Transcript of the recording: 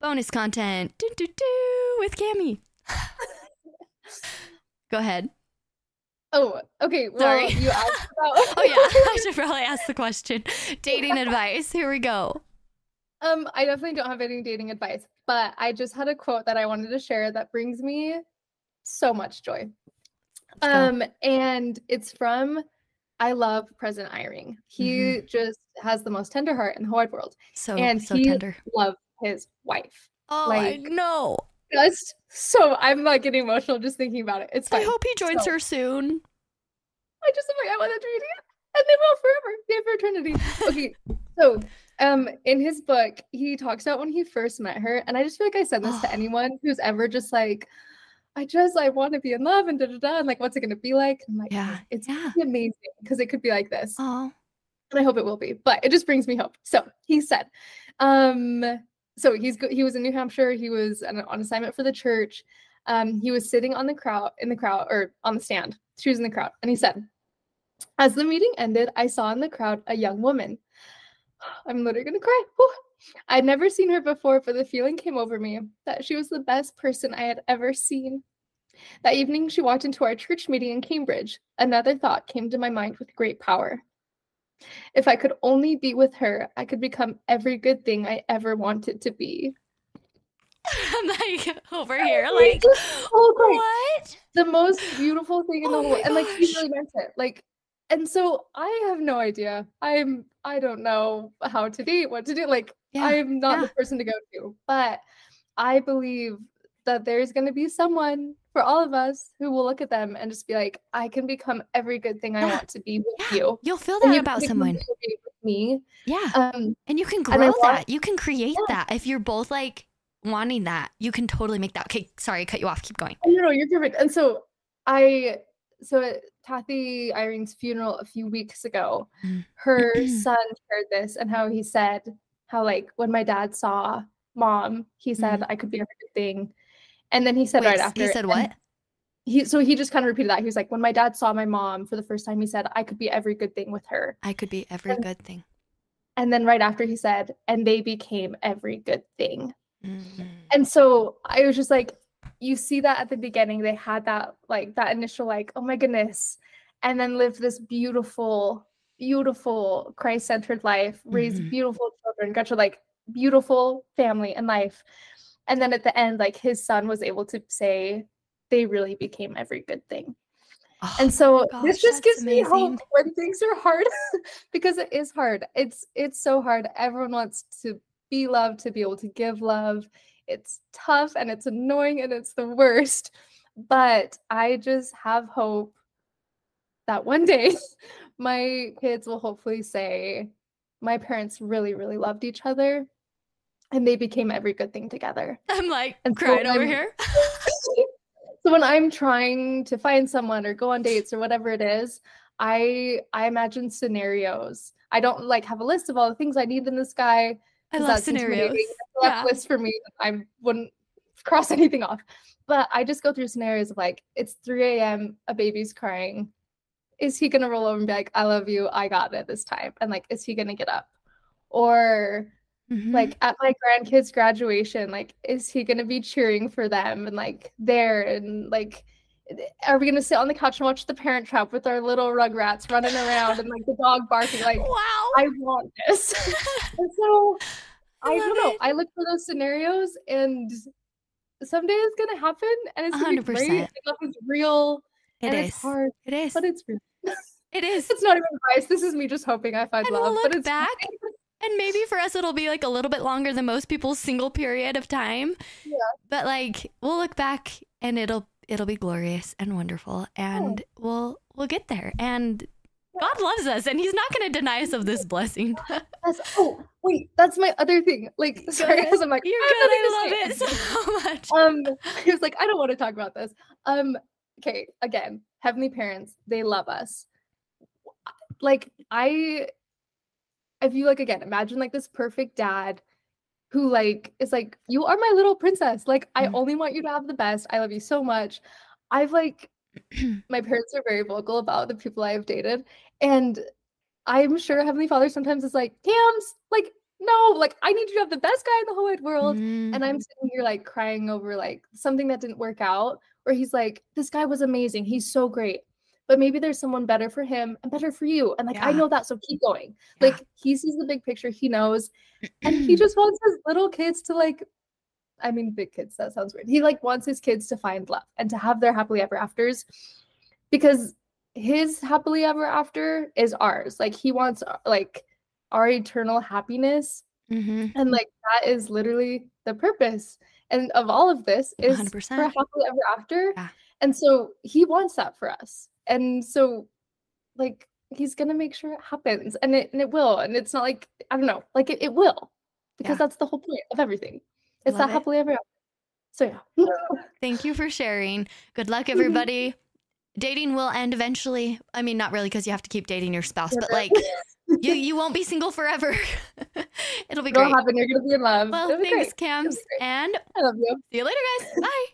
bonus content do, do, do, with Cami. Go ahead. Oh, okay. Well, Sorry. you asked about. Oh yeah, I should probably ask the question. Dating advice. Here we go. Um, I definitely don't have any dating advice, but I just had a quote that I wanted to share that brings me so much joy. Um, and it's from I love President Eyring. He just has the most tender heart in the whole wide world. So and so he tender. loves his wife. Oh, like- I know. Just so I'm like getting emotional just thinking about it. It's I hope he joins So- her soon. I just am like, I want that to read it. And they will forever. They for eternity. Okay. So um in his book, he talks about when he first met her. And I just feel like I said this to anyone who's ever just like, I just I want to be in love and da da da. And like, what's it gonna be like? I'm like, Yeah, it's yeah. amazing because it could be like this. Oh, and I hope it will be. But it just brings me hope. So he said, um, so he's he was in New Hampshire. He was on, assignment for the church. Um, he was sitting on the crowd in the crowd or on the stand. She was in the crowd, and he said, as the meeting ended, I saw in the crowd a young woman. I'm literally gonna cry. Whew. I'd never seen her before, but the feeling came over me that she was the best person I had ever seen. That evening, she walked into our church meeting in Cambridge. Another thought came to my mind with great power. If I could only be with her, I could become every good thing I ever wanted to be. I'm like over here, Like, oh so what? The most beautiful thing in Oh the whole and like he really meant it. Like and so I have no idea. I'm I don't know how to date, what to do. Like Yeah, I'm not yeah. the person to go to. But I believe that there's gonna be someone for all of us who will look at them and just be like, I can become every good thing I want to be with yeah. you. You'll feel that you about someone. become every good with me. Yeah. Um And you can grow want- that. You can create Yeah. that. If you're both like wanting that, you can totally make that. Okay, sorry, I cut you off. Keep going. No, no, you're perfect. And so I, so at Kathy Eyring's funeral a few weeks ago, Mm. her son shared this and how he said how like when my dad saw mom, he said I could be everything, and then he said. Wait, right after he said what? He so he just kind of repeated that. He was like, when my dad saw my mom for the first time, he said I could be every good thing with her, I could be every and- good thing. and then right after he said, and they became every good thing. Mhm. And so I was just like, you see that at the beginning, they had that like that initial like, oh my goodness, and then lived this beautiful, beautiful Christ-centered life, raised Mhm. beautiful children, got to like beautiful family and life. And then at the end, like his son was able to say they really became every good thing. Oh, And so gosh, this just gives me hope when things are hard because it is hard. It's it's so hard. Everyone wants to be loved, to be able to give love. It's tough and it's annoying and it's the worst. But I just have hope that one day my kids will hopefully say my parents really really loved each other and they became every good thing together. I'm like And so crying over I'm- here. so when I'm trying to find someone or go on dates or whatever it is, I I imagine scenarios. I don't like have a list of all the things I need in this guy. I love scenarios. intimidating. A left Yeah. list for me. I wouldn't cross anything off. But I just go through scenarios of like it's 3 a.m. a baby's crying. Is he gonna roll over and be like, "I love you, I got it this time," and like, is he gonna get up? Or Mhm. like at my grandkids graduation like is he going to be cheering for them and like there and like are we going to sit on the couch and watch the parent trap with our little rugrats running around and like the dog barking like wow. i want this and so I i, don't know it. i look for those scenarios and someday it's going to happen and it's going to be great 100%. love is real It and is. it's hard It is. but it's real It is. it's not even advice this is me just hoping i find And love we'll but look it's back And maybe for us it'll be like a little bit longer than most people's single period of time. Yeah. But like we'll look back and it'll it'll be glorious and wonderful and we'll we'll get there. And God loves us and he's not going to deny us of this blessing. That's, oh wait, that's my other thing. Like, sorry, because I'm like, You're I good. I love it so much. Um, he was like, I don't want to talk about this. Um, okay, again, heavenly parents, they love us. Like, I, if you like, again, imagine like this perfect dad who like is like, you are my little princess. Like, I Mm. only want you to have the best. I love you so much. I've like, my parents are very vocal about the people I have dated, and I'm sure Heavenly Father sometimes is like, Tams, like no, like I need you to have the best guy in the whole wide world. Mm. And I'm sitting here like crying over like something that didn't work out, where he's like, This guy was amazing. He's so great. But maybe there's someone better for him and better for you. And like, I know that. So keep going. Yeah. Like, he sees the big picture. He knows. And he just wants his little kids to like, I mean, big kids, that sounds weird. He like wants his kids to find love and to have their happily ever afters because his happily ever after is ours. Like, he wants uh, like our eternal happiness Mhm. and like that is literally the purpose and of all of this is for 100%. happily ever after. Yeah. And so he wants that for us. And so like he's gonna make sure it happens and it and it will. And it's not like I don't know, like it, it will. Because Yeah. that's the whole point of everything. It's Love that it. happily ever after. So yeah. Thank you for sharing. Good luck, everybody. dating will end eventually. I mean, not really because you have to keep dating your spouse, but like you you won't be single forever. It'll be It'll great. happen. You're gonna be in love. Well, It'll thanks. Cams, and I love you. see you later, guys. Bye.